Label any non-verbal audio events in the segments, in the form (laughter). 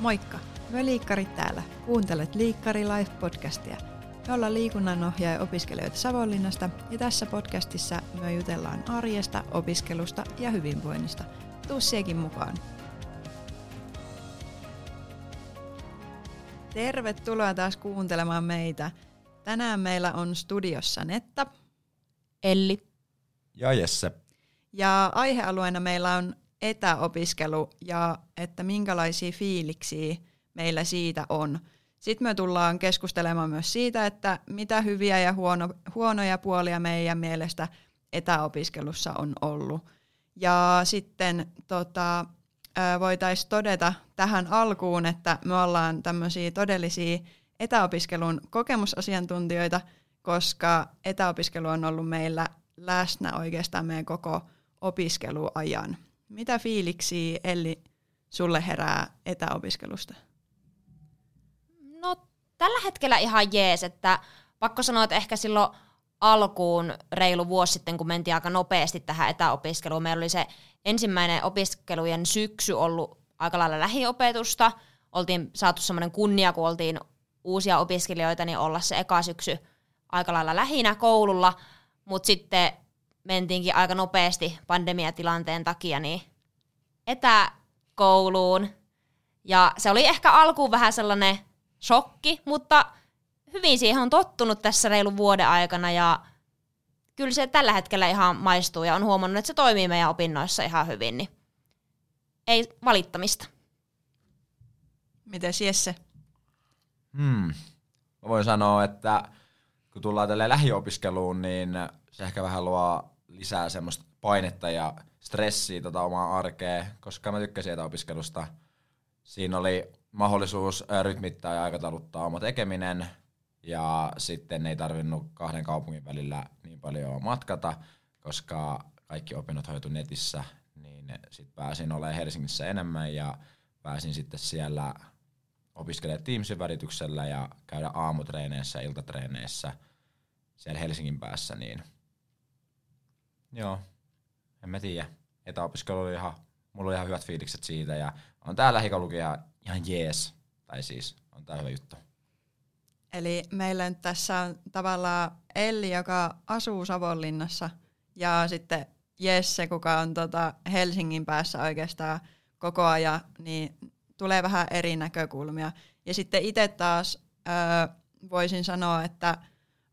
Moikka! Me liikkarit täällä. Kuuntelet Liikkari Life-podcastia. Me ollaan liikunnanohjaaja opiskelijoita Savonlinnasta ja tässä podcastissa me jutellaan arjesta, opiskelusta ja hyvinvoinnista. Tuu siekin mukaan! Tervetuloa taas kuuntelemaan meitä. Tänään meillä on studiossa Netta. Elli. Ja Jesse. Ja aihealueena meillä on etäopiskelu ja että minkälaisia fiiliksiä meillä siitä on. Sitten me tullaan keskustelemaan myös siitä, että mitä hyviä ja huono, huonoja puolia meidän mielestä etäopiskelussa on ollut. Ja sitten tota, voitaisiin todeta tähän alkuun, että me ollaan tämmöisiä todellisia etäopiskelun kokemusasiantuntijoita, koska etäopiskelu on ollut meillä läsnä oikeastaan meidän koko opiskeluajan. Mitä fiiliksiä Elli sulle herää etäopiskelusta? No tällä hetkellä ihan jees, että pakko sanoa, että ehkä silloin alkuun reilu vuosi sitten, kun mentiin aika nopeasti tähän etäopiskeluun, meillä oli se ensimmäinen opiskelujen syksy ollut aika lailla lähiopetusta, oltiin saatu semmoinen kunnia, kun oltiin uusia opiskelijoita, niin olla se eka syksy aika lailla lähinä koululla, mutta sitten mentiinkin aika nopeasti pandemiatilanteen takia niin etäkouluun. Ja se oli ehkä alkuun vähän sellainen shokki, mutta hyvin siihen on tottunut tässä reilun vuoden aikana ja kyllä se tällä hetkellä ihan maistuu ja on huomannut, että se toimii meidän opinnoissa ihan hyvin, niin ei valittamista. Miten Jesse? Hmm. Mä voin sanoa, että kun tullaan tälle lähiopiskeluun, niin se ehkä vähän luo lisää semmoista painetta ja stressiä tota omaa arkea, koska mä tykkäsin etäopiskelusta. Siinä oli mahdollisuus rytmittää ja aikatauluttaa oma tekeminen, ja sitten ei tarvinnut kahden kaupungin välillä niin paljon matkata, koska kaikki opinnot hoitu netissä, niin sitten pääsin olemaan Helsingissä enemmän ja pääsin sitten siellä opiskelemaan Teamsin välityksellä ja käydä aamutreeneissä ja iltatreeneissä siellä Helsingin päässä, niin joo, en mä tiedä. Etäopiskelu oli ihan, mulla oli ihan hyvät fiilikset siitä ja on tää lähikoulukija ihan jees, tai siis on tää hyvä juttu. Eli meillä nyt tässä on tavallaan Elli, joka asuu Savonlinnassa, ja sitten Jesse, kuka on tota Helsingin päässä oikeastaan koko ajan, niin tulee vähän eri näkökulmia. Ja sitten itse taas ö, voisin sanoa, että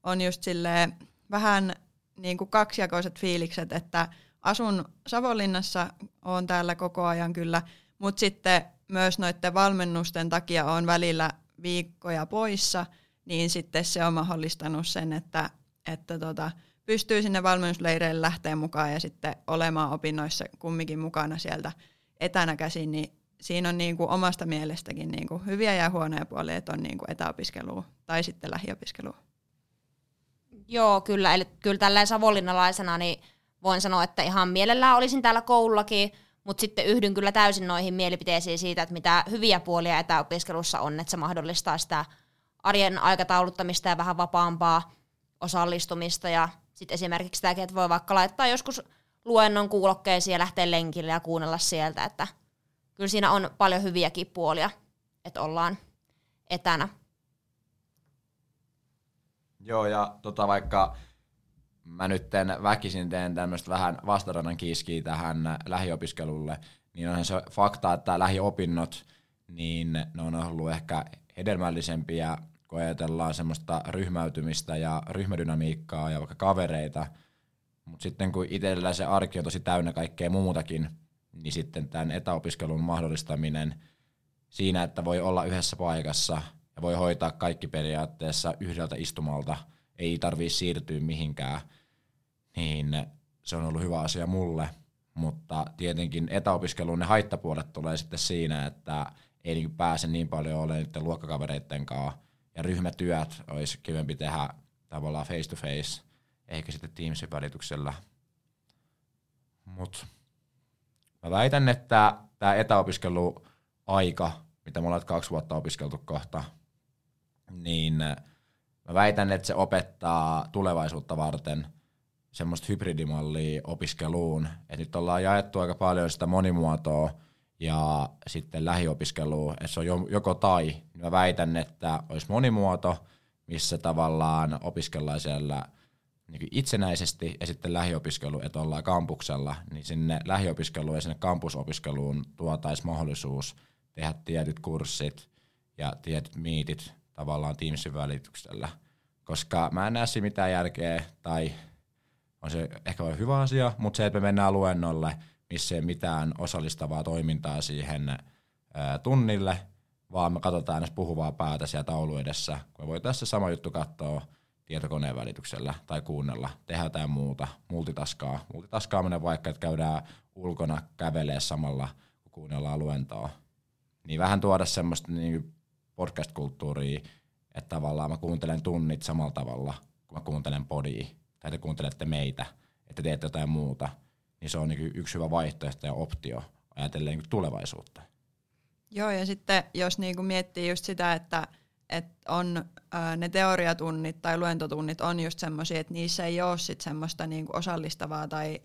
on just silleen vähän niin kuin kaksijakoiset fiilikset, että asun Savonlinnassa, on täällä koko ajan kyllä, mutta sitten myös noiden valmennusten takia on välillä viikkoja poissa, niin sitten se on mahdollistanut sen, että, että tota, pystyy sinne valmennusleireille lähteä mukaan ja sitten olemaan opinnoissa kumminkin mukana sieltä etänä käsin, niin siinä on niin kuin omasta mielestäkin niin kuin hyviä ja huonoja puolia, että on niin kuin etäopiskelua tai sitten lähiopiskelua. Joo, kyllä. Eli kyllä tälleen savonlinnalaisena niin voin sanoa, että ihan mielellään olisin täällä koulullakin, mutta sitten yhdyn kyllä täysin noihin mielipiteisiin siitä, että mitä hyviä puolia etäopiskelussa on, että se mahdollistaa sitä arjen aikatauluttamista ja vähän vapaampaa osallistumista ja sitten esimerkiksi tämäkin, että voi vaikka laittaa joskus luennon kuulokkeisiin ja lähteä lenkille ja kuunnella sieltä, että kyllä siinä on paljon hyviäkin puolia, että ollaan etänä. Joo, ja tota vaikka mä nyt väkisin teen tämmöistä vähän vastarannan kiskiä tähän lähiopiskelulle, niin onhan se fakta, että lähiopinnot, niin ne on ollut ehkä hedelmällisempiä, kun ajatellaan semmoista ryhmäytymistä ja ryhmädynamiikkaa ja vaikka kavereita, mutta sitten kun itsellä se arki on tosi täynnä kaikkea muutakin, niin sitten tämän etäopiskelun mahdollistaminen siinä, että voi olla yhdessä paikassa ja voi hoitaa kaikki periaatteessa yhdeltä istumalta, ei tarvii siirtyä mihinkään, niin se on ollut hyvä asia mulle. Mutta tietenkin etäopiskelun ne haittapuolet tulee sitten siinä, että ei niin pääse niin paljon olemaan niiden luokkakavereiden kanssa. Ja ryhmätyöt olisi kivempi tehdä tavallaan face to face, eikä sitten Teamsin välityksellä. Mutta mä väitän, että tämä etäopiskeluaika, mitä me ollaan kaksi vuotta opiskeltu kohta, niin mä väitän, että se opettaa tulevaisuutta varten semmoista hybridimallia opiskeluun. Et nyt ollaan jaettu aika paljon sitä monimuotoa ja sitten lähiopiskelu, että se on joko tai. Niin mä väitän, että olisi monimuoto, missä tavallaan opiskellaan siellä niin itsenäisesti ja sitten lähiopiskelu, että ollaan kampuksella, niin sinne lähiopiskeluun ja sinne kampusopiskeluun tuotaisi mahdollisuus tehdä tietyt kurssit ja tietyt miitit tavallaan Teamsin välityksellä. Koska mä en näe siinä mitään järkeä, tai on se ehkä vain hyvä asia, mutta se, että me mennään luennolle, missä ei mitään osallistavaa toimintaa siihen tunnille, vaan me katsotaan edes puhuvaa päätä siellä taulu edessä, kun me voi tässä sama juttu katsoa tietokoneen välityksellä tai kuunnella, tehdä jotain muuta, multitaskaa. Multitaskaaminen vaikka, että käydään ulkona kävelee samalla, kun kuunnellaan luentoa. Niin vähän tuoda semmoista niin podcast-kulttuuria, että tavallaan mä kuuntelen tunnit samalla tavalla, kun mä kuuntelen podia, tai te kuuntelette meitä, että teette jotain muuta, niin se on niin yksi hyvä vaihtoehto ja optio ajatellen niin tulevaisuutta. Joo, ja sitten jos niin kuin miettii just sitä, että, että on ne teoriatunnit tai luentotunnit on just semmoisia, että niissä ei ole sit semmoista niin kuin osallistavaa tai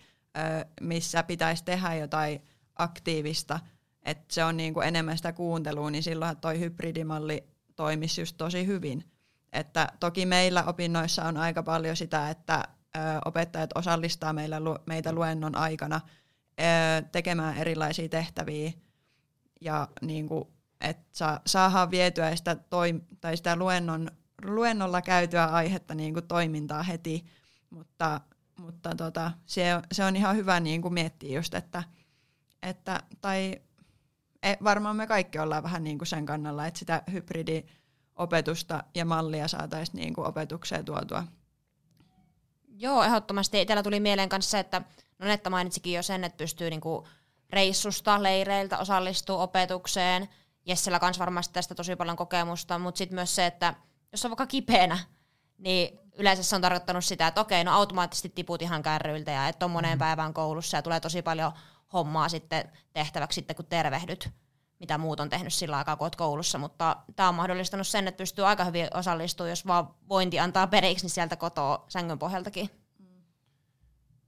missä pitäisi tehdä jotain aktiivista, että se on niin kuin enemmän sitä kuuntelua, niin silloin toi hybridimalli toimisi just tosi hyvin. Että toki meillä opinnoissa on aika paljon sitä, että opettajat osallistaa meillä, meitä luennon aikana tekemään erilaisia tehtäviä ja niin kuin, että sa, saadaan vietyä sitä, toim, tai sitä luennon, luennolla käytyä aihetta niin kuin toimintaa heti, mutta, mutta tota, se, se on ihan hyvä niin kuin miettiä just, että, että tai varmaan me kaikki ollaan vähän niin kuin sen kannalla, että sitä hybridiopetusta ja mallia saataisiin niin kuin opetukseen tuotua. Joo, ehdottomasti. Täällä tuli mieleen kanssa se, että no Netta mainitsikin jo sen, että pystyy niin kuin reissusta, leireiltä osallistuu opetukseen. Jessellä kanssa varmasti tästä tosi paljon kokemusta, mutta sitten myös se, että jos on vaikka kipeänä, niin yleensä se on tarkoittanut sitä, että okei, no automaattisesti tiput ihan kärryiltä ja että on moneen mm. päivään koulussa ja tulee tosi paljon hommaa sitten tehtäväksi sitten, kun tervehdyt, mitä muut on tehnyt sillä aikaa, kun olet koulussa, mutta tämä on mahdollistanut sen, että pystyy aika hyvin osallistumaan, jos vaan vointi antaa periksi, niin sieltä kotoa sängyn pohjaltakin.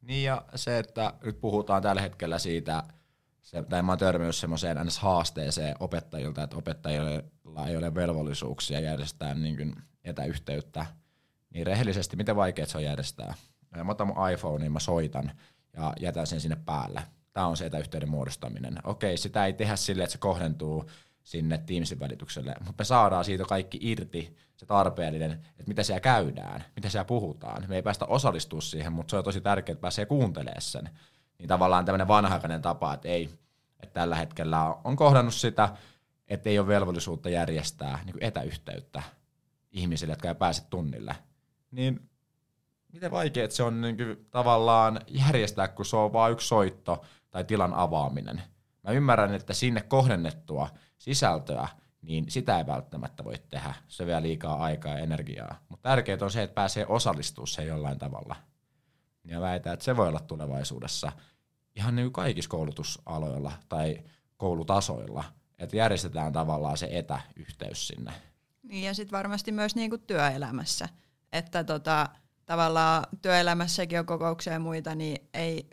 Niin ja se, että nyt puhutaan tällä hetkellä siitä, se, tai mä oon törmännyt semmoiseen haasteeseen opettajilta, että opettajilla ei ole velvollisuuksia järjestää niin kuin etäyhteyttä, niin rehellisesti miten vaikea se on järjestää. Mä otan mun iPhone, niin mä soitan ja jätän sen sinne päälle. Tämä on se etäyhteyden muodostaminen. Okei, sitä ei tehdä sille, että se kohdentuu sinne Teamsin välitykselle, mutta me saadaan siitä kaikki irti, se tarpeellinen, että mitä siellä käydään, mitä siellä puhutaan. Me ei päästä osallistua siihen, mutta se on tosi tärkeää, että pääsee kuuntelemaan sen niin tavallaan tämmöinen vanhaikainen tapa, että ei, että tällä hetkellä on kohdannut sitä, että ei ole velvollisuutta järjestää niin etäyhteyttä ihmisille, jotka ei pääse tunnille. Niin miten vaikea se on niin kuin, tavallaan järjestää, kun se on vain yksi soitto tai tilan avaaminen. Mä ymmärrän, että sinne kohdennettua sisältöä, niin sitä ei välttämättä voi tehdä. Se vie liikaa aikaa ja energiaa. Mutta tärkeää on se, että pääsee osallistumaan se jollain tavalla. Ja väitän, että se voi olla tulevaisuudessa ihan niin kuin kaikissa koulutusaloilla tai koulutasoilla, että järjestetään tavallaan se etäyhteys sinne. Niin ja sitten varmasti myös niin kuin työelämässä, että tota, tavallaan työelämässäkin on kokouksia ja muita, niin ei,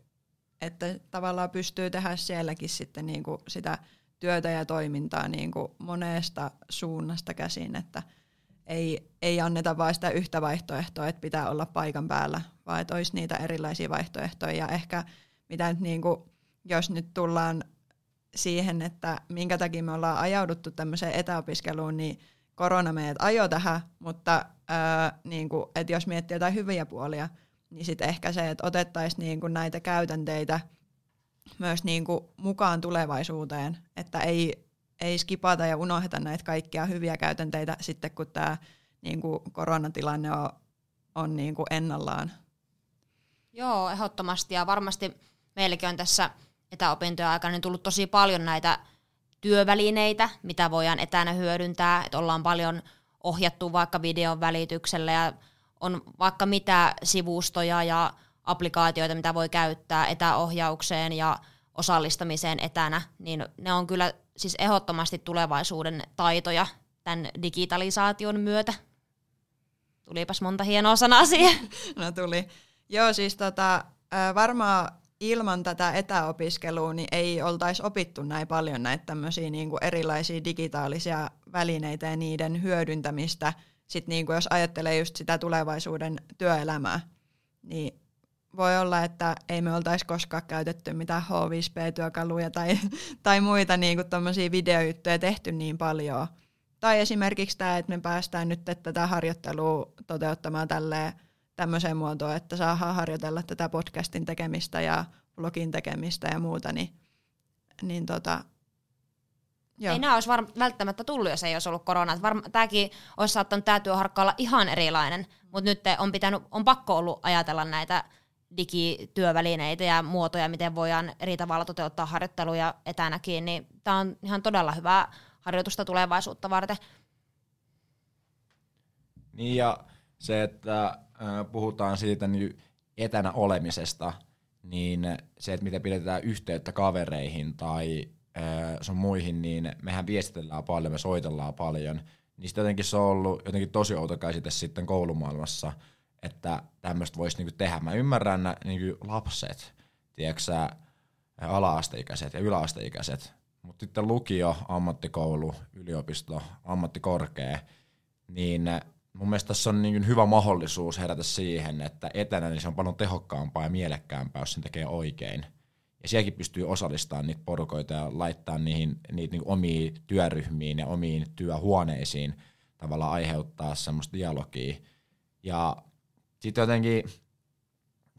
että tavallaan pystyy tehdä sielläkin sitten niin kuin sitä työtä ja toimintaa niin kuin monesta suunnasta käsin, että ei, ei anneta vain sitä yhtä vaihtoehtoa, että pitää olla paikan päällä, vaan että olisi niitä erilaisia vaihtoehtoja. Ja ehkä mitä nyt niin kuin, jos nyt tullaan siihen, että minkä takia me ollaan ajauduttu tämmöiseen etäopiskeluun, niin korona meidät ajo tähän, mutta ää, niin kuin, että jos miettii jotain hyviä puolia, niin sitten ehkä se, että otettaisiin niin kuin näitä käytänteitä myös niin kuin mukaan tulevaisuuteen, että ei, ei skipata ja unohdeta näitä kaikkia hyviä käytänteitä sitten, kun tämä niin kuin koronatilanne on, on niin kuin ennallaan. Joo, ehdottomasti ja varmasti meilläkin on tässä etäopintojen aikana niin tullut tosi paljon näitä työvälineitä, mitä voidaan etänä hyödyntää, että ollaan paljon ohjattu vaikka videon välityksellä ja on vaikka mitä sivustoja ja applikaatioita, mitä voi käyttää etäohjaukseen ja osallistamiseen etänä, niin ne on kyllä siis ehdottomasti tulevaisuuden taitoja tämän digitalisaation myötä. Tulipas monta hienoa sanaa siihen. (laughs) No tuli. Joo, siis tota, varmaan ilman tätä etäopiskelua niin ei oltaisi opittu näin paljon näitä tämmöisiä niin kuin erilaisia digitaalisia välineitä ja niiden hyödyntämistä. Sitten niin kuin jos ajattelee just sitä tulevaisuuden työelämää, niin voi olla, että ei me oltaisi koskaan käytetty mitään H5P-työkaluja tai, (laughs) tai muita niin kuin videojuttuja tehty niin paljon. Tai esimerkiksi tämä, että me päästään nyt tätä harjoittelua toteuttamaan tämmöiseen muotoon, että saadaan harjoitella tätä podcastin tekemistä ja blogin tekemistä ja muuta, niin, niin tota, Joo. Ei nämä olisi varm- välttämättä tullut, jos ei olisi ollut korona. Varm- tämäkin olisi saattanut tämä työharkka olla ihan erilainen, mutta nyt on, pitänyt, on pakko ollut ajatella näitä digityövälineitä ja muotoja, miten voidaan eri tavalla toteuttaa harjoitteluja etänäkin, niin tämä on ihan todella hyvää harjoitusta tulevaisuutta varten. Niin ja se, että puhutaan siitä niin etänä olemisesta, niin se, että miten pidetään yhteyttä kavereihin tai sun muihin, niin mehän viestitellään paljon, me soitellaan paljon, sitten jotenkin se on ollut jotenkin tosi outo käsite sitten koulumaailmassa, että tämmöistä voisi niinku tehdä. Mä ymmärrän niinku lapset, tiedätkö ala-asteikäiset ja yläasteikäiset, mutta sitten lukio, ammattikoulu, yliopisto, ammattikorkea, niin mun mielestä tässä on niin hyvä mahdollisuus herätä siihen, että etänä niin se on paljon tehokkaampaa ja mielekkäämpää, jos sen tekee oikein. Ja sielläkin pystyy osallistamaan niitä porukoita ja laittaa niihin, niitä niin omiin työryhmiin ja omiin työhuoneisiin tavallaan aiheuttaa semmoista dialogia. Ja sitten jotenkin,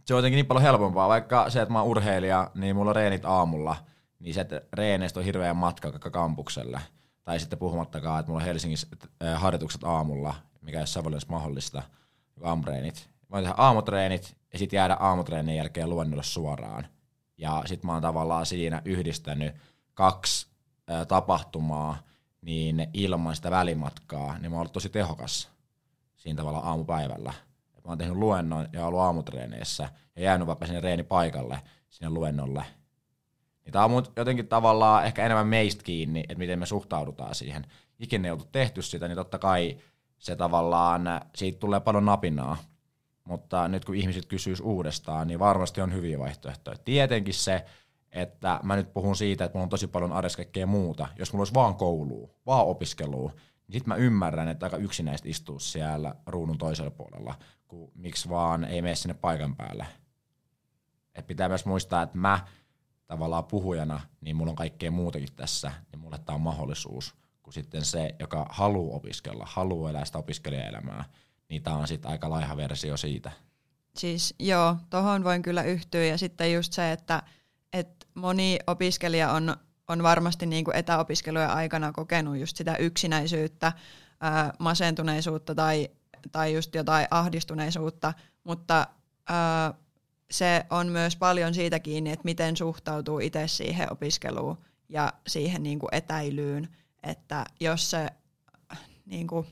se on jotenkin niin paljon helpompaa, vaikka se, että mä oon urheilija, niin mulla on reenit aamulla, niin se, että reeneistä on hirveä matka kampukselle. Tai sitten puhumattakaan, että mulla on Helsingissä harjoitukset aamulla, mikä ei Savonlinnassa mahdollista, aamutreenit. Mä tehdä aamutreenit ja sitten jäädä aamutreenin jälkeen luennolle suoraan. Ja sitten mä oon tavallaan siinä yhdistänyt kaksi tapahtumaa niin ilman sitä välimatkaa, niin mä oon ollut tosi tehokas siinä tavalla aamupäivällä. Et mä oon tehnyt luennon ja ollut aamutreeneissä ja jäänyt vaikka sinne reeni paikalle sinne luennolle. Niin tää on jotenkin tavallaan ehkä enemmän meistä kiinni, että miten me suhtaudutaan siihen. Ikinä ei oltu tehty sitä, niin totta kai se tavallaan, siitä tulee paljon napinaa, mutta nyt kun ihmiset kysyis uudestaan, niin varmasti on hyviä vaihtoehtoja. Tietenkin se, että mä nyt puhun siitä, että mulla on tosi paljon arjessa kaikkea muuta. Jos mulla olisi vaan koulua, vaan opiskelua, niin sitten mä ymmärrän, että aika yksinäistä istuu siellä ruudun toisella puolella, kun miksi vaan ei mene sinne paikan päälle. Et pitää myös muistaa, että mä tavallaan puhujana, niin mulla on kaikkea muutakin tässä, niin mulle tämä on mahdollisuus kuin sitten se, joka haluaa opiskella, haluaa elää sitä opiskelijaelämää, niin tämä on sitten aika laiha versio siitä. Siis joo, tohon voin kyllä yhtyä. Ja sitten just se, että, että moni opiskelija on, on varmasti niin kuin etäopiskelujen aikana kokenut just sitä yksinäisyyttä, ää, masentuneisuutta tai, tai just jotain ahdistuneisuutta, mutta ää, se on myös paljon siitä kiinni, että miten suhtautuu itse siihen opiskeluun ja siihen niin kuin etäilyyn. Että jos se, niin kuin,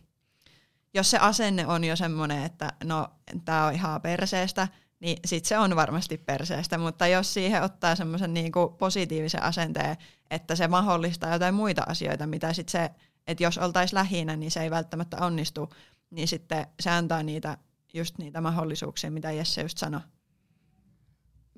jos se asenne on jo semmoinen, että no tämä on ihan perseestä, niin sit se on varmasti perseestä, mutta jos siihen ottaa semmoisen niin positiivisen asenteen, että se mahdollistaa jotain muita asioita, mitä sitten se, että jos oltaisiin lähinä, niin se ei välttämättä onnistu, niin sitten se antaa niitä, just niitä mahdollisuuksia, mitä Jesse just sanoi.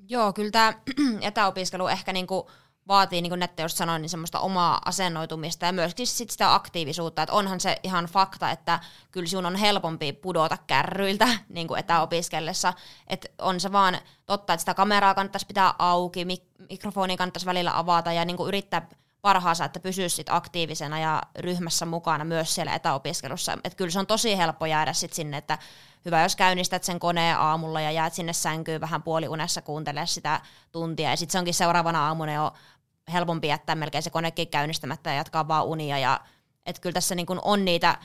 Joo, kyllä tämä (clears throat) etäopiskelu ehkä niinku vaatii, niin kuin Nette just sanoi, niin semmoista omaa asennoitumista ja myöskin sit sitä aktiivisuutta, että onhan se ihan fakta, että kyllä sinun on helpompi pudota kärryiltä (laughs) niin kuin etäopiskellessa, että on se vaan totta, että sitä kameraa kannattaisi pitää auki, mik- mikrofoni kannattaisi välillä avata ja niin kuin yrittää parhaansa, että pysyisi sit aktiivisena ja ryhmässä mukana myös siellä etäopiskelussa. Että kyllä se on tosi helppo jäädä sit sinne, että hyvä jos käynnistät sen koneen aamulla ja jäät sinne sänkyyn vähän puoliunessa kuuntelemaan sitä tuntia. Ja sitten se onkin seuraavana aamuna jo helpompi jättää melkein se konekin käynnistämättä ja jatkaa vaan unia. Ja, että kyllä tässä niin kuin on niitä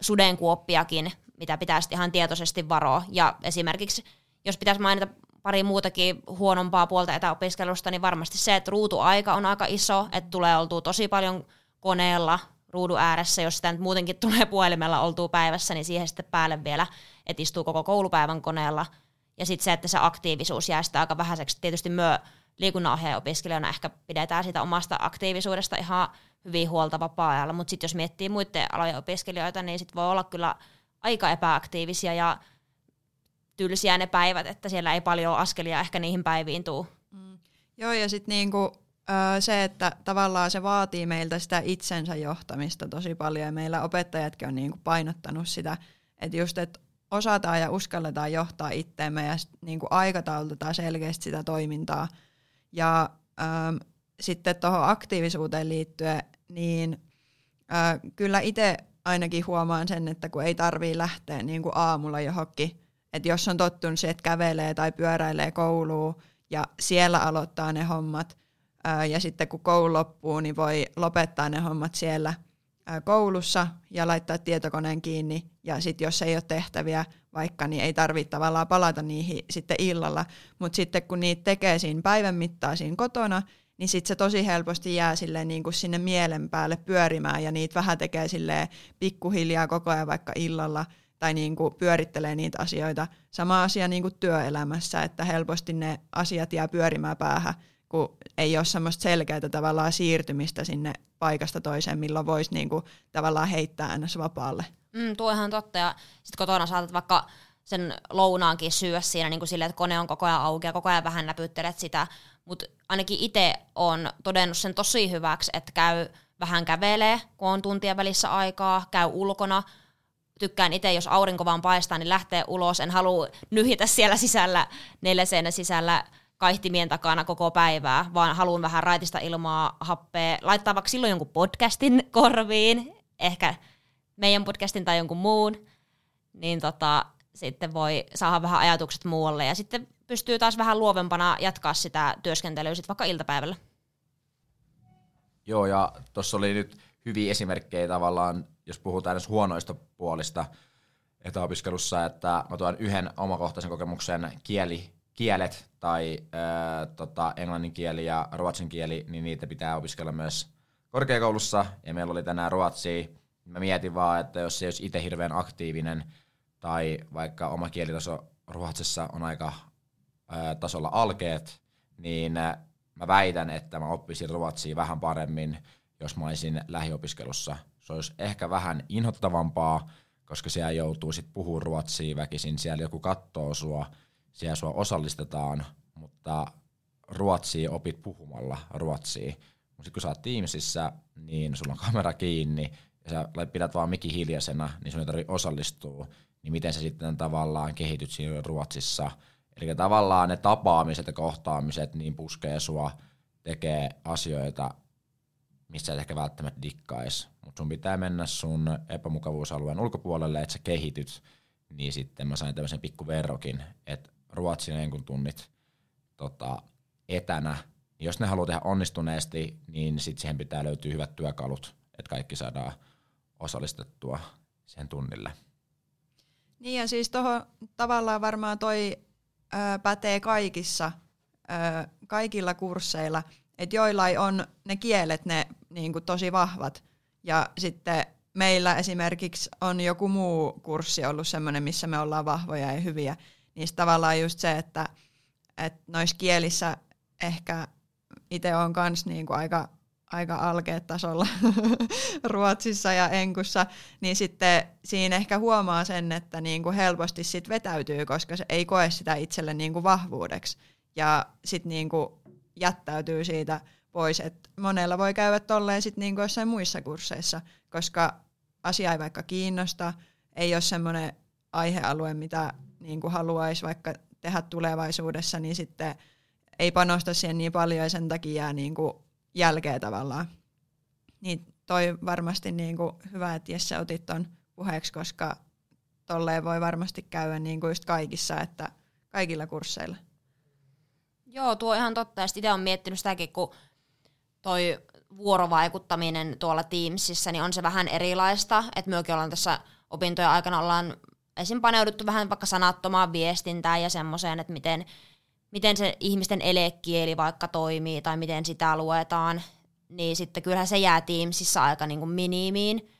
sudenkuoppiakin, mitä pitää ihan tietoisesti varoa. Ja esimerkiksi, jos pitäisi mainita pari muutakin huonompaa puolta etäopiskelusta, niin varmasti se, että ruutuaika on aika iso, että tulee oltua tosi paljon koneella ruudun ääressä, jos sitä nyt muutenkin (laughs) tulee puhelimella oltuu päivässä, niin siihen sitten päälle vielä, että istuu koko koulupäivän koneella. Ja sitten se, että se aktiivisuus jää sitä aika vähäiseksi. Tietysti myö liikunnanohjaaja-opiskelijana ehkä pidetään sitä omasta aktiivisuudesta ihan hyvin huolta vapaa-ajalla, mutta sitten jos miettii muiden alojen opiskelijoita, niin sitten voi olla kyllä aika epäaktiivisia ja tylsiä ne päivät, että siellä ei paljon askelia ehkä niihin päiviin tuu. Mm. Joo, ja sitten niinku, se, että tavallaan se vaatii meiltä sitä itsensä johtamista tosi paljon, ja meillä opettajatkin on niinku painottanut sitä, että just, että osataan ja uskalletaan johtaa itteemme ja niinku aikataulutetaan selkeästi sitä toimintaa. Ja öö, sitten tuohon aktiivisuuteen liittyen, niin öö, kyllä itse ainakin huomaan sen, että kun ei tarvii lähteä niin kuin aamulla johonkin, että jos on tottunut se, että kävelee tai pyöräilee kouluun ja siellä aloittaa ne hommat, ja sitten kun koulu loppuu, niin voi lopettaa ne hommat siellä koulussa ja laittaa tietokoneen kiinni, ja sitten jos ei ole tehtäviä vaikka, niin ei tarvitse tavallaan palata niihin sitten illalla, mutta sitten kun niitä tekee siinä päivän mittaan siinä kotona, niin sitten se tosi helposti jää silleen niin kuin sinne mielen päälle pyörimään ja niitä vähän tekee silleen pikkuhiljaa koko ajan vaikka illalla tai niin kuin pyörittelee niitä asioita. Sama asia niin kuin työelämässä, että helposti ne asiat jää pyörimään päähän, kun ei ole semmoista selkeää tavallaan siirtymistä sinne paikasta toiseen, milloin voisi niin kuin tavallaan heittää ns. vapaalle. Mm, tuo ihan totta. Ja sitten kotona saatat vaikka sen lounaankin syödä siinä niin kuin silleen, että kone on koko ajan auki ja koko ajan vähän näpyttelet sitä mutta ainakin itse on todennut sen tosi hyväksi, että käy vähän kävelee, kun on tuntien välissä aikaa, käy ulkona. Tykkään itse, jos aurinko vaan paistaa, niin lähtee ulos. En halua nyhjitä siellä sisällä, neljä sisällä kaihtimien takana koko päivää, vaan haluan vähän raitista ilmaa, happea, laittaa vaikka silloin jonkun podcastin korviin, ehkä meidän podcastin tai jonkun muun, niin tota, sitten voi saada vähän ajatukset muualle ja sitten pystyy taas vähän luovempana jatkaa sitä työskentelyä sitten vaikka iltapäivällä. Joo, ja tuossa oli nyt hyviä esimerkkejä tavallaan, jos puhutaan edes huonoista puolista etäopiskelussa, että mä tuon yhden omakohtaisen kokemuksen kieli, kielet tai ää, tota, englannin kieli ja ruotsin kieli, niin niitä pitää opiskella myös korkeakoulussa, ja meillä oli tänään ruotsia. Mä mietin vaan, että jos se olisi itse hirveän aktiivinen, tai vaikka oma kielitaso Ruotsissa on aika tasolla alkeet, niin mä väitän, että mä oppisin ruotsia vähän paremmin, jos mä olisin lähiopiskelussa. Se olisi ehkä vähän inhottavampaa, koska siellä joutuu sitten puhumaan ruotsia väkisin, siellä joku katsoo sua, siellä sua osallistetaan, mutta ruotsia opit puhumalla ruotsia. Mutta kun sä oot Teamsissa, niin sulla on kamera kiinni, ja sä pidät vaan mikki hiljaisena, niin sun ei tarvitse osallistua, niin miten sä sitten tavallaan kehityt siinä Ruotsissa – Eli tavallaan ne tapaamiset ja kohtaamiset niin puskee sua tekee asioita, missä et ehkä välttämättä dikkais. Mutta sun pitää mennä sun epämukavuusalueen ulkopuolelle, että sä kehityt. Niin sitten mä sain tämmöisen pikku verrokin, että ruotsin kun tunnit tota, etänä, niin jos ne haluaa tehdä onnistuneesti, niin sitten siihen pitää löytyä hyvät työkalut, että kaikki saadaan osallistettua sen tunnille. Niin ja siis tuohon tavallaan varmaan toi ö, pätee kaikissa, ö, kaikilla kursseilla, että joillain on ne kielet ne niin kuin tosi vahvat ja sitten meillä esimerkiksi on joku muu kurssi ollut sellainen, missä me ollaan vahvoja ja hyviä, niin tavallaan just se, että, että noissa kielissä ehkä itse on kans niin kuin aika, aika alkeet tasolla (laughs) Ruotsissa ja Enkussa, niin sitten siinä ehkä huomaa sen, että niin kuin helposti sit vetäytyy, koska se ei koe sitä itselle niin kuin vahvuudeksi ja sitten niin kuin jättäytyy siitä pois. Et monella voi käydä tolleen sitten niin kuin jossain muissa kursseissa, koska asia ei vaikka kiinnosta, ei ole semmoinen aihealue, mitä niin kuin haluaisi vaikka tehdä tulevaisuudessa, niin sitten ei panosta siihen niin paljon ja sen takia jää niin kuin jälkeä tavallaan. Niin toi varmasti niin kuin hyvä, että Jesse otit ton puheeksi, koska tolleen voi varmasti käydä niin kuin just kaikissa, että kaikilla kursseilla. Joo, tuo on ihan totta. Itse olen miettinyt sitäkin, kun toi vuorovaikuttaminen tuolla Teamsissa, niin on se vähän erilaista. Että myökin ollaan tässä opintojen aikana ollaan esim. paneuduttu vähän vaikka sanattomaan viestintään ja semmoiseen, että miten miten se ihmisten elekieli vaikka toimii tai miten sitä luetaan, niin sitten kyllähän se jää Teamsissa aika niin kuin minimiin.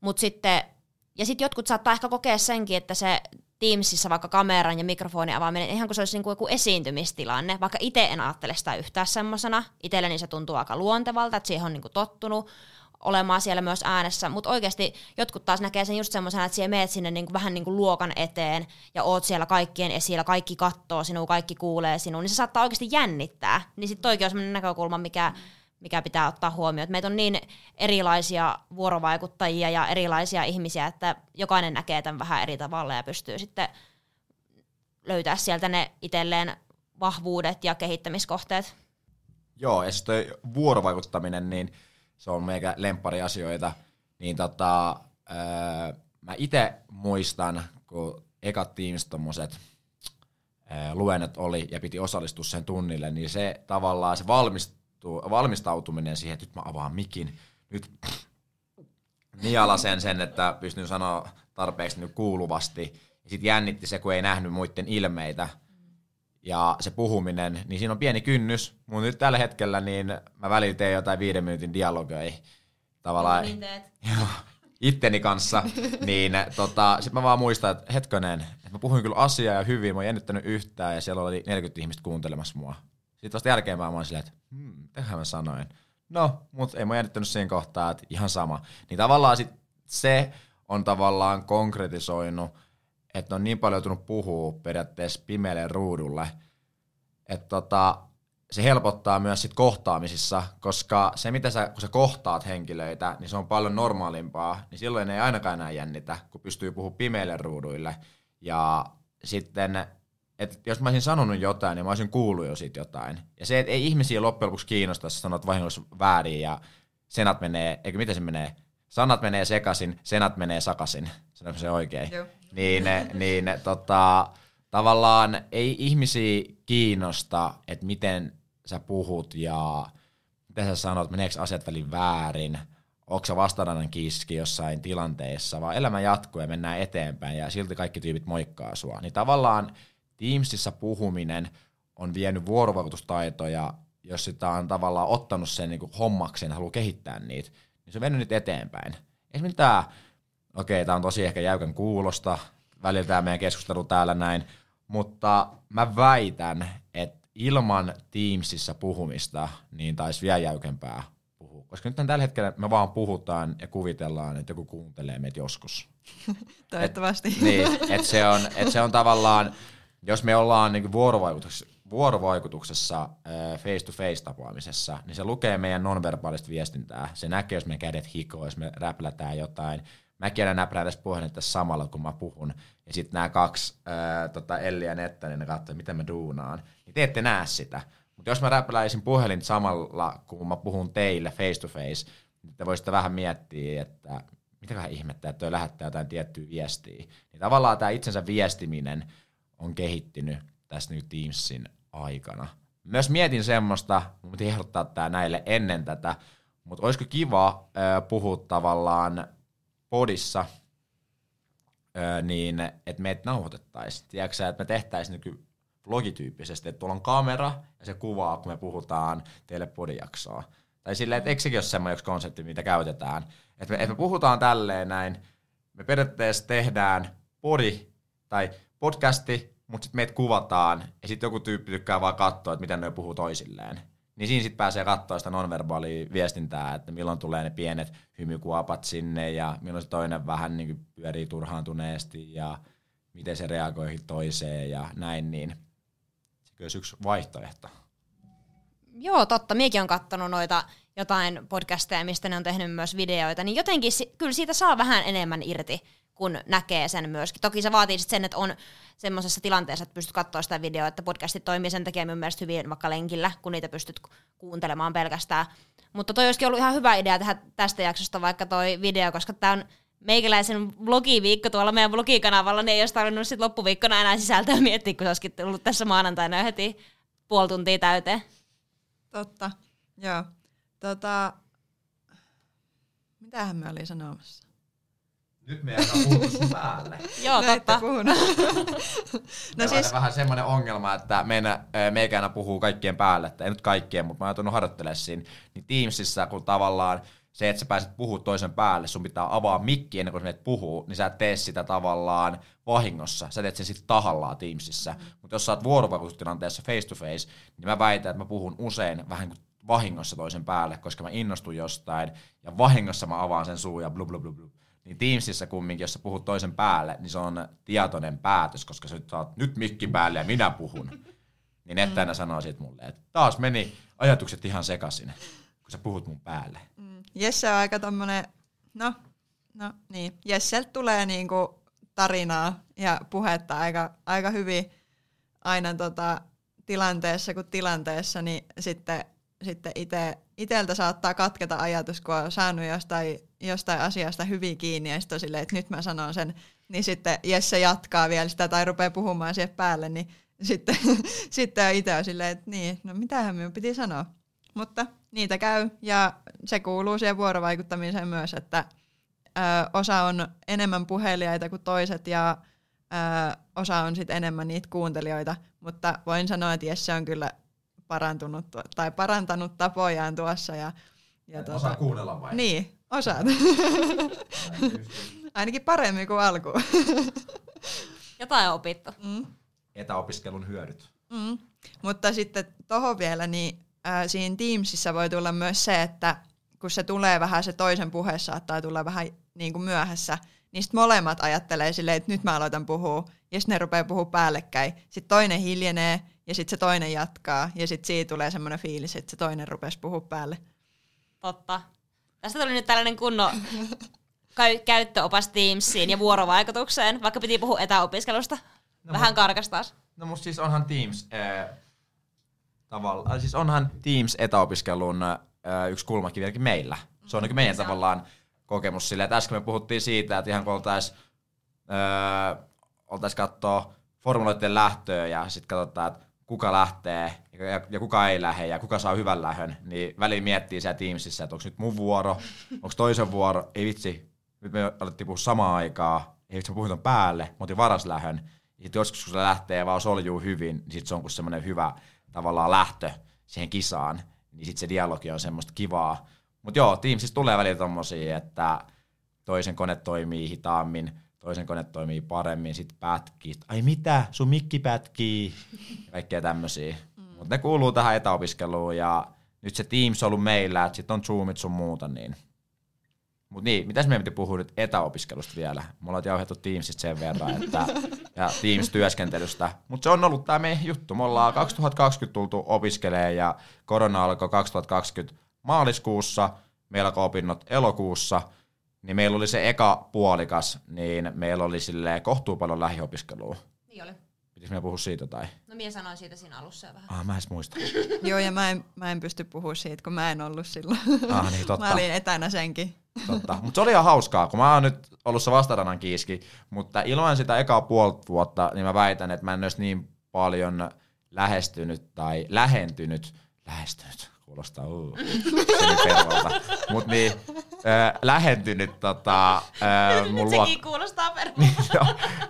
Mut sitten, ja sitten jotkut saattaa ehkä kokea senkin, että se Teamsissa vaikka kameran ja mikrofonin avaaminen, ihan kuin se olisi niin kuin joku esiintymistilanne, vaikka itse en ajattele sitä yhtään semmoisena. Itselleni se tuntuu aika luontevalta, että siihen on niin kuin tottunut. Olemaan siellä myös äänessä, mutta oikeasti jotkut taas näkee sen just semmoisena, että siellä meet sinne niin kuin, vähän niin kuin luokan eteen ja oot siellä kaikkien esillä, kaikki kattoo sinua, kaikki kuulee sinua, niin se saattaa oikeasti jännittää. Niin sitten toikin on semmoinen näkökulma, mikä, mikä pitää ottaa huomioon. Meitä on niin erilaisia vuorovaikuttajia ja erilaisia ihmisiä, että jokainen näkee tämän vähän eri tavalla ja pystyy sitten löytää sieltä ne itselleen vahvuudet ja kehittämiskohteet. Joo, ja toi vuorovaikuttaminen, niin se on meikä asioita. Niin tota, öö, mä itse muistan, kun ekat Teams tommoset öö, luennot oli ja piti osallistua sen tunnille, niin se tavallaan se valmistuu, valmistautuminen siihen, että nyt mä avaan mikin, nyt nialasen sen, että pystyn sanoa tarpeeksi nyt kuuluvasti. Sitten jännitti se, kun ei nähnyt muiden ilmeitä ja se puhuminen, niin siinä on pieni kynnys, mutta nyt tällä hetkellä niin mä välillä teen jotain viiden minuutin dialogia tavallaan niin (laughs) itteni kanssa, (laughs) niin tota, sitten mä vaan muistan, että hetkonen, että mä puhuin kyllä asiaa ja hyvin, mä oon jännittänyt yhtään ja siellä oli 40 ihmistä kuuntelemassa mua. Sitten vasta jälkeenpäin mä oon silleen, että hmm, mitähän mä sanoin. No, mutta ei mä jännittänyt siinä kohtaa, että ihan sama. Niin tavallaan sit se on tavallaan konkretisoinut että on niin paljon joutunut puhua periaatteessa pimeälle ruudulle, että tota, se helpottaa myös sit kohtaamisissa, koska se, mitä sä, kun sä kohtaat henkilöitä, niin se on paljon normaalimpaa, niin silloin ei ainakaan enää jännitä, kun pystyy puhumaan pimeille ruuduille. Ja sitten, että jos mä olisin sanonut jotain, niin mä olisin kuullut jo siitä jotain. Ja se, että ei ihmisiä loppujen lopuksi kiinnosta, jos sanot vahingossa väärin ja senat menee, eikö miten se menee, sanat menee sekaisin, senat menee sakasin. Se on se oikein. Joo niin, niin tota, tavallaan ei ihmisiä kiinnosta, että miten sä puhut ja mitä sä sanot, meneekö asiat välin väärin, onko sä vastarannan kiski jossain tilanteessa, vaan elämä jatkuu ja mennään eteenpäin ja silti kaikki tyypit moikkaa sua. Niin tavallaan Teamsissa puhuminen on vienyt vuorovaikutustaitoja, jos sitä on tavallaan ottanut sen niin hommakseen ja haluaa kehittää niitä, niin se on mennyt nyt eteenpäin. Esimerkiksi tämä okei, tämä on tosi ehkä jäykän kuulosta, välillä tämä meidän keskustelu täällä näin, mutta mä väitän, että ilman Teamsissa puhumista, niin taisi vielä jäykempää puhua. Koska nyt tällä hetkellä me vaan puhutaan ja kuvitellaan, että joku kuuntelee meitä joskus. (laughs) Toivottavasti. Et, niin, että se, on, et se on tavallaan, jos me ollaan niin vuorovaikutuksessa, vuorovaikutuksessa face-to-face tapaamisessa, niin se lukee meidän nonverbaalista viestintää. Se näkee, jos me kädet hikoo, jos me räplätään jotain mäkin aina näprään tässä puhelinta samalla, kun mä puhun. Ja sitten nämä kaksi, ää, tota Elli ja Netta, niin ne katsoo, miten mä duunaan. Niin te ette näe sitä. Mutta jos mä räpläisin puhelin samalla, kun mä puhun teille face to face, niin te voisitte vähän miettiä, että mitä vähän ihmettä, että toi lähettää jotain tiettyä viestiä. Niin tavallaan tämä itsensä viestiminen on kehittynyt tässä nyt Teamsin aikana. Myös mietin semmoista, mutta ehdottaa tämä näille ennen tätä, mutta olisiko kiva puhua tavallaan podissa, niin että meitä nauhoitettaisiin. Tiedätkö että me tehtäisiin niin vlogityyppisesti, että tuolla on kamera ja se kuvaa, kun me puhutaan teille podijaksoa. Tai silleen, että eikö sekin ole semmoinen konsepti, mitä käytetään. Että me, että me puhutaan tälleen näin, me periaatteessa tehdään podi tai podcasti, mutta sitten meitä kuvataan ja sitten joku tyyppi tykkää vaan katsoa, että miten ne puhuu toisilleen. Niin siinä sitten pääsee katsoa sitä nonverbaalia viestintää, että milloin tulee ne pienet hymykuopat sinne ja milloin se toinen vähän niin pyörii turhaantuneesti ja miten se reagoi toiseen ja näin, niin se olisi yksi vaihtoehto. Joo, totta. Miekin on katsonut noita jotain podcasteja, mistä ne on tehnyt myös videoita, niin jotenkin kyllä siitä saa vähän enemmän irti kun näkee sen myöskin. Toki se vaatii sen, että on semmoisessa tilanteessa, että pystyt katsoa sitä videoa, että podcastit toimii sen takia mun mielestä hyvin vaikka lenkillä, kun niitä pystyt kuuntelemaan pelkästään. Mutta toi olisikin ollut ihan hyvä idea tehdä tästä jaksosta vaikka toi video, koska tämä on meikäläisen vlogiviikko tuolla meidän vlogikanavalla, niin ei olisi tarvinnut sit loppuviikkona enää sisältöä miettiä, kun se olisikin tullut tässä maanantaina heti puoli tuntia täyteen. Totta, joo. Tota, mitähän me olin sanomassa? Nyt me ei puhuttu sun päälle. (laughs) Joo, totta. (laughs) no siis... vähän semmoinen ongelma, että meidän, meikä puhuu kaikkien päälle, että ei nyt kaikkien, mutta mä oon tullut harjoittelemaan siinä. Niin Teamsissa, kun tavallaan se, että sä pääset puhua toisen päälle, sun pitää avaa mikki ennen kuin sä puhuu, niin sä et tee sitä tavallaan vahingossa. Sä teet sen sitten tahallaan Teamsissa. Mm. Mutta jos sä oot vuorovaikutustilanteessa face to face, niin mä väitän, että mä puhun usein vähän kuin vahingossa toisen päälle, koska mä innostun jostain, ja vahingossa mä avaan sen suu ja blu blu blu blu. Niin Teamsissa kumminkin, jos sä puhut toisen päälle, niin se on tietoinen päätös, koska sä saat nyt mikki päälle ja minä puhun. (laughs) Niin Nettänä sanoo sit mulle, että taas meni ajatukset ihan sekaisin, kun sä puhut mun päälle. Mm. Jesse on aika tommonen, no, no niin, Jesseltä tulee niinku tarinaa ja puhetta aika, aika hyvin aina tota, tilanteessa kuin tilanteessa, niin sitten, sitten ite, iteltä saattaa katketa ajatus, kun on saanut jostain, jostain asiasta hyvin kiinni ja sitten silleen, että nyt mä sanon sen, niin sitten Jesse jatkaa vielä sitä tai rupeaa puhumaan siihen päälle, niin sitten, (laughs) sitten itse on silleen, että niin, no mitähän minun piti sanoa. Mutta niitä käy ja se kuuluu siihen vuorovaikuttamiseen myös, että ö, osa on enemmän puhelijaita kuin toiset ja ö, osa on sitten enemmän niitä kuuntelijoita, mutta voin sanoa, että Jesse on kyllä parantunut tai parantanut tapojaan tuossa. Ja, ja tuota, osaa kuunnella vai? Niin, osaat. (laughs) Ainakin paremmin kuin alku. Jotain on opittu. Mm. Etäopiskelun hyödyt. Mm. Mutta sitten tuohon vielä, niin äh, siinä Teamsissa voi tulla myös se, että kun se tulee vähän, se toisen puhe saattaa tulla vähän niin kuin myöhässä, niin sitten molemmat ajattelee silleen, että nyt mä aloitan puhua, ja sitten ne rupeaa puhua päällekkäin. Sitten toinen hiljenee, ja sitten se toinen jatkaa, ja sitten siitä tulee semmoinen fiilis, että se toinen rupesi puhua päälle. Totta. Tästä tuli nyt tällainen kunnon käyttöopas Teamsiin ja vuorovaikutukseen, vaikka piti puhua etäopiskelusta. No, Vähän karkas taas. No mutta siis onhan Teams, äh, tavallaan, siis onhan Teams etäopiskelun äh, yksi kulmakiviäkin meillä. Se on niin meidän se tavallaan on. kokemus silleen, että äsken me puhuttiin siitä, että ihan kun oltaisiin äh, oltais katsoa formuloiden lähtöä ja sitten katsotaan, että kuka lähtee ja, ja kuka ei lähde ja kuka saa hyvän lähön, niin väliin miettii siellä Teamsissa, että onko nyt mun vuoro, onko toisen vuoro, ei vitsi, nyt me alettiin puhua samaan aikaan, ei vitsi, me puhutaan päälle, mä otin varas lähön, ja sitten joskus kun se lähtee vaan soljuu hyvin, niin sitten se on kuin semmoinen hyvä tavallaan lähtö siihen kisaan, niin sitten se dialogi on semmoista kivaa. Mutta joo, Teamsissa tulee välillä tommosia, että toisen kone toimii hitaammin, toisen kone toimii paremmin, sitten pätkii. Ai mitä, sun mikki pätkii, kaikkea tämmöisiä. Mm. Mutta ne kuuluu tähän etäopiskeluun ja nyt se Teams on ollut meillä, että sitten on Zoomit sun muuta, niin mutta niin, mitäs meidän piti puhua nyt etäopiskelusta vielä? Me ollaan jauhettu Teamsista sen verran, että, (laughs) ja Teams-työskentelystä. Mutta se on ollut tämä meidän juttu. Me ollaan 2020 tultu opiskelemaan ja korona alkoi 2020 maaliskuussa, meillä alkoi opinnot elokuussa, niin meillä oli se eka puolikas, niin meillä oli sille kohtuu paljon lähiopiskelua. Niin oli. Pitäisikö me puhua siitä tai? No minä sanoin siitä siinä alussa jo vähän. Ah, mä en muista. (laughs) Joo, ja mä en, mä en pysty puhua siitä, kun mä en ollut silloin. Ah, niin totta. mä olin etänä senkin. Totta. Mutta se oli ihan hauskaa, kun mä oon nyt ollut se vastarannan kiiski, mutta ilman sitä ekaa puolta vuotta, niin mä väitän, että mä en olisi niin paljon lähestynyt tai lähentynyt, lähestynyt, kuulostaa uh, Mutta niin, äh, lähentynyt tota, äh, mun luok... Sekin kuulostaa. (laughs)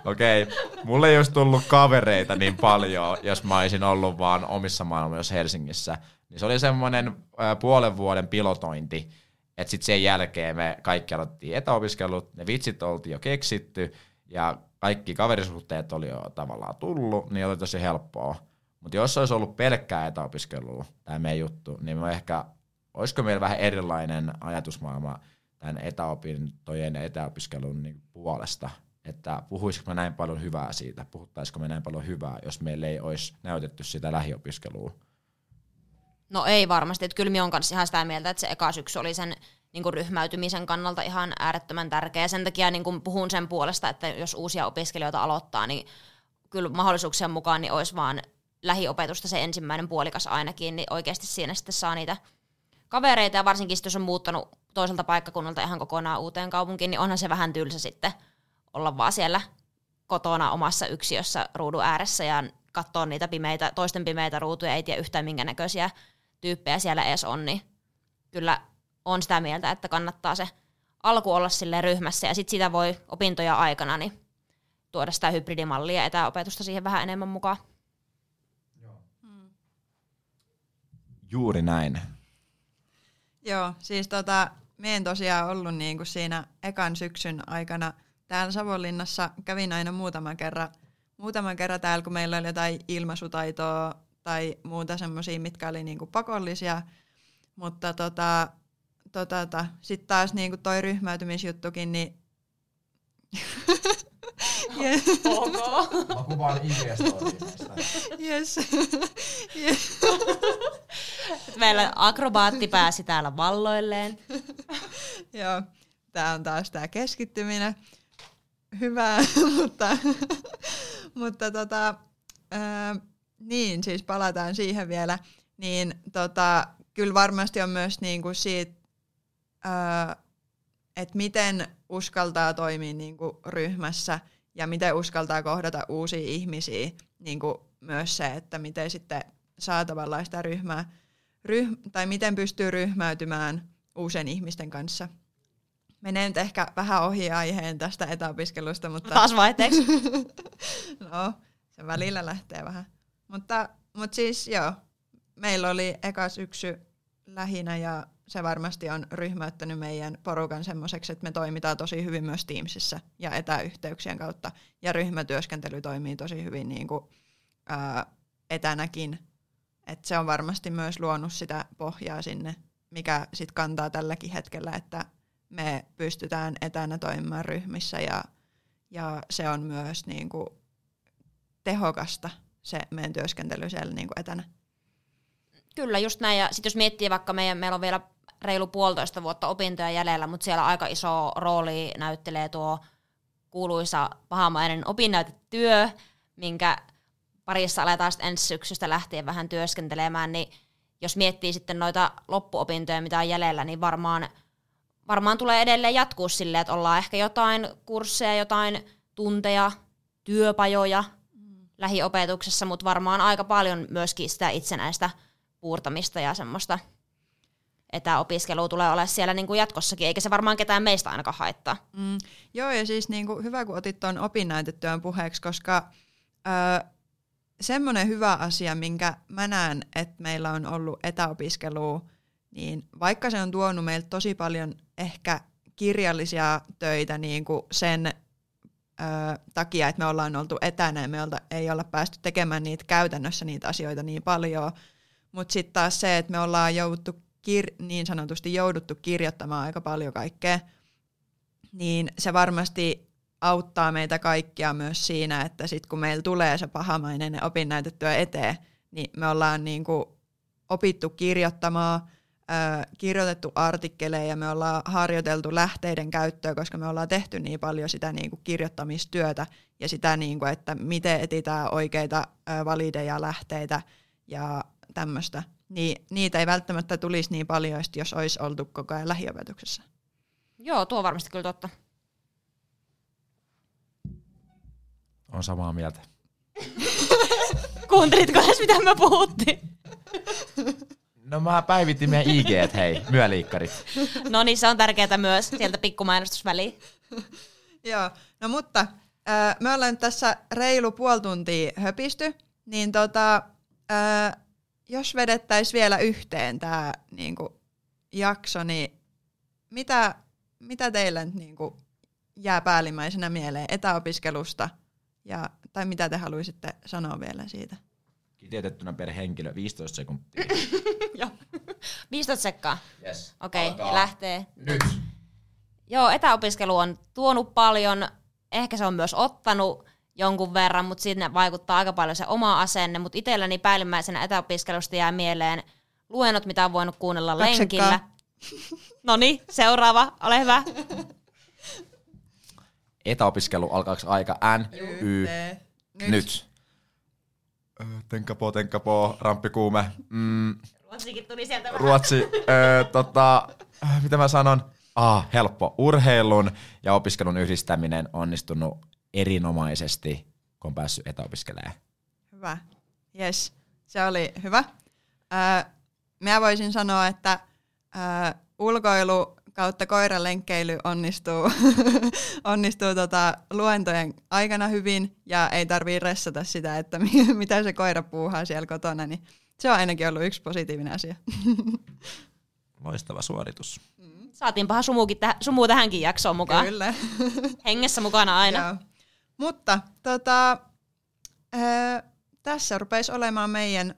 Okei, okay. mulle ei olisi tullut kavereita niin paljon, jos mä olisin ollut vaan omissa maailmoissa Helsingissä. Niin se oli semmoinen puolen vuoden pilotointi, että sitten sen jälkeen me kaikki aloittiin etäopiskelut, ne vitsit oltiin jo keksitty, ja kaikki kaverisuhteet oli jo tavallaan tullut, niin oli tosi helppoa. Mutta jos olisi ollut pelkkää etäopiskelua, tämä meidän juttu, niin me ehkä, olisiko meillä vähän erilainen ajatusmaailma tämän etäopintojen ja etäopiskelun niin puolesta, että puhuisiko me näin paljon hyvää siitä, puhuttaisiko me näin paljon hyvää, jos meille ei olisi näytetty sitä lähiopiskelua. No ei varmasti, että kyllä minä olen kanssa ihan sitä mieltä, että se eka syksy oli sen niin kuin ryhmäytymisen kannalta ihan äärettömän tärkeä. Sen takia niin kuin puhun sen puolesta, että jos uusia opiskelijoita aloittaa, niin kyllä mahdollisuuksien mukaan niin olisi vaan lähiopetusta se ensimmäinen puolikas ainakin, niin oikeasti siinä sitten saa niitä kavereita, ja varsinkin jos on muuttanut toiselta paikkakunnalta ihan kokonaan uuteen kaupunkiin, niin onhan se vähän tylsä sitten olla vaan siellä kotona omassa yksiössä ruudun ääressä ja katsoa niitä pimeitä, toisten pimeitä ruutuja, ei tiedä yhtään minkä näköisiä tyyppejä siellä edes on, niin kyllä on sitä mieltä, että kannattaa se alku olla sille ryhmässä ja sitten sitä voi opintoja aikana niin tuoda sitä hybridimallia ja etäopetusta siihen vähän enemmän mukaan. Juuri näin. Joo, siis tota, me en tosiaan ollut niinku siinä ekan syksyn aikana täällä Savonlinnassa. Kävin aina muutaman kerran, muutaman kerran täällä, kun meillä oli jotain ilmaisutaitoa tai muuta semmoisia, mitkä oli niinku pakollisia. Mutta tota, tota, tota, sitten taas niinku toi ryhmäytymisjuttukin, niin Ok. Mä kuvaan ig yes. yes. Meillä akrobaatti pääsi täällä valloilleen. Joo, tää on taas tää keskittyminen. Hyvä, (laughs) mutta, mutta tota, ää, niin, siis palataan siihen vielä. Niin tota, kyllä varmasti on myös niinku siitä, että miten uskaltaa toimia niinku ryhmässä ja miten uskaltaa kohdata uusia ihmisiä. Niinku myös se, että miten sitten saa tavallaan sitä ryhmää, ryhm, tai miten pystyy ryhmäytymään uusien ihmisten kanssa. Menee nyt ehkä vähän ohi aiheen tästä etäopiskelusta, mutta... Taas vaihteeksi. (laughs) no, se välillä lähtee vähän. Mutta, mutta siis joo, meillä oli eka syksy lähinnä ja se varmasti on ryhmäyttänyt meidän porukan semmoiseksi, että me toimitaan tosi hyvin myös Teamsissa ja etäyhteyksien kautta. Ja ryhmätyöskentely toimii tosi hyvin niin kuin, ää, etänäkin. Et se on varmasti myös luonut sitä pohjaa sinne, mikä sitten kantaa tälläkin hetkellä, että me pystytään etänä toimimaan ryhmissä ja, ja se on myös niin kuin, tehokasta se meidän työskentely siellä niin kuin etänä. Kyllä, just näin. Ja sitten jos miettii vaikka meidän, meillä on vielä reilu puolitoista vuotta opintoja jäljellä, mutta siellä aika iso rooli näyttelee tuo kuuluisa pahamainen opinnäytetyö, minkä parissa aletaan sitten ensi syksystä lähtien vähän työskentelemään, niin jos miettii sitten noita loppuopintoja, mitä on jäljellä, niin varmaan, varmaan tulee edelleen jatkuu silleen, että ollaan ehkä jotain kursseja, jotain tunteja, työpajoja mm. lähiopetuksessa, mutta varmaan aika paljon myöskin sitä itsenäistä puurtamista ja semmoista etäopiskelua tulee olla siellä niin kuin jatkossakin, eikä se varmaan ketään meistä ainakaan haittaa. Mm, joo, ja siis niin kuin hyvä, kun otit tuon opinnäytetyön puheeksi, koska öö, semmoinen hyvä asia, minkä mä näen, että meillä on ollut etäopiskelua, niin vaikka se on tuonut meiltä tosi paljon ehkä kirjallisia töitä niin kuin sen ö, takia, että me ollaan oltu etänä ja me olta, ei olla päästy tekemään niitä käytännössä niitä asioita niin paljon, mutta sitten taas se, että me ollaan jouduttu kir- niin sanotusti jouduttu kirjoittamaan aika paljon kaikkea, niin se varmasti auttaa meitä kaikkia myös siinä, että sitten kun meillä tulee se pahamainen opinnäytettyä eteen, niin me ollaan niin kuin opittu kirjoittamaan, äh, kirjoitettu artikkeleja ja me ollaan harjoiteltu lähteiden käyttöä, koska me ollaan tehty niin paljon sitä niin kuin kirjoittamistyötä ja sitä, niin kuin, että miten etsitään oikeita äh, valideja lähteitä ja tämmöistä niin niitä ei välttämättä tulisi niin paljon, jos olisi oltu koko ajan lähiopetuksessa. Joo, tuo on varmasti kyllä totta. On samaa mieltä. (laughs) Kuuntelitko edes, mitä mä puhuttiin? No mä päivitin meidän IG, hei, myöliikkarit. no niin, se on tärkeää myös, sieltä pikkumainostusväliin. (laughs) Joo, no mutta äh, me ollaan tässä reilu puoli tuntia höpisty, niin tota, äh, jos vedettäisiin vielä yhteen tämä niinku, jakso, niin mitä, mitä teille niinku, jää päällimmäisenä mieleen etäopiskelusta ja, tai mitä te haluaisitte sanoa vielä siitä? Kiteytettynä per henkilö 15 sekuntia. (laughs) Joo. 15 sekkaa. Yes. Okei, okay, lähtee. Nyt. Joo, etäopiskelu on tuonut paljon. Ehkä se on myös ottanut jonkun verran, mutta sinne vaikuttaa aika paljon se oma asenne. Mutta itselläni päällimmäisenä etäopiskelusta jää mieleen luennot, mitä on voinut kuunnella Kaksikkaa. lenkillä. No niin, seuraava, ole hyvä. Etäopiskelu alkaako aika N, Y, nyt. nyt. Tenkapo, tenkapo, ramppikuume. Mm. Ruotsikin tuli sieltä vähän. Ruotsi, ö, tota, mitä mä sanon? Ah, helppo. Urheilun ja opiskelun yhdistäminen onnistunut erinomaisesti, kun on päässyt etäopiskelemaan. Hyvä. Yes, se oli hyvä. Öö, minä voisin sanoa, että öö, ulkoilu kautta koiralenkkeily onnistuu, (laughs) onnistuu tota luentojen aikana hyvin ja ei tarvii ressata sitä, että (laughs) mitä se koira puuhaa siellä kotona, niin se on ainakin ollut yksi positiivinen asia. (laughs) Loistava suoritus. Saatiinpahan sumukin täh- sumu tähänkin jaksoon mukaan. Kyllä. Hengessä mukana aina. Joo. Mutta tota, öö, tässä rupeisi olemaan meidän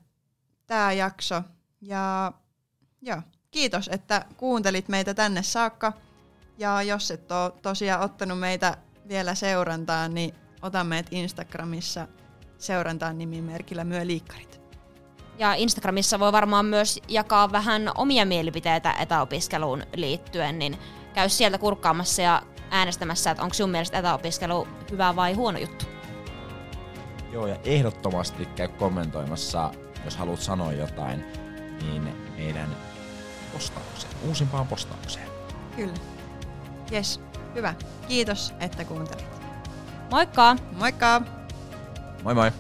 tämä jakso. Ja joo, kiitos, että kuuntelit meitä tänne saakka. Ja jos et ole tosiaan ottanut meitä vielä seurantaan, niin ota meidät Instagramissa seurantaan nimimerkillä Myö Liikkarit. Ja Instagramissa voi varmaan myös jakaa vähän omia mielipiteitä etäopiskeluun liittyen, niin käy sieltä kurkkaamassa ja äänestämässä, että onko sun mielestä etäopiskelu hyvä vai huono juttu. Joo, ja ehdottomasti käy kommentoimassa, jos haluat sanoa jotain, niin meidän postaukseen, uusimpaan postaukseen. Kyllä. Jes, hyvä. Kiitos, että kuuntelit. Moikka! Moikka! Moi moi!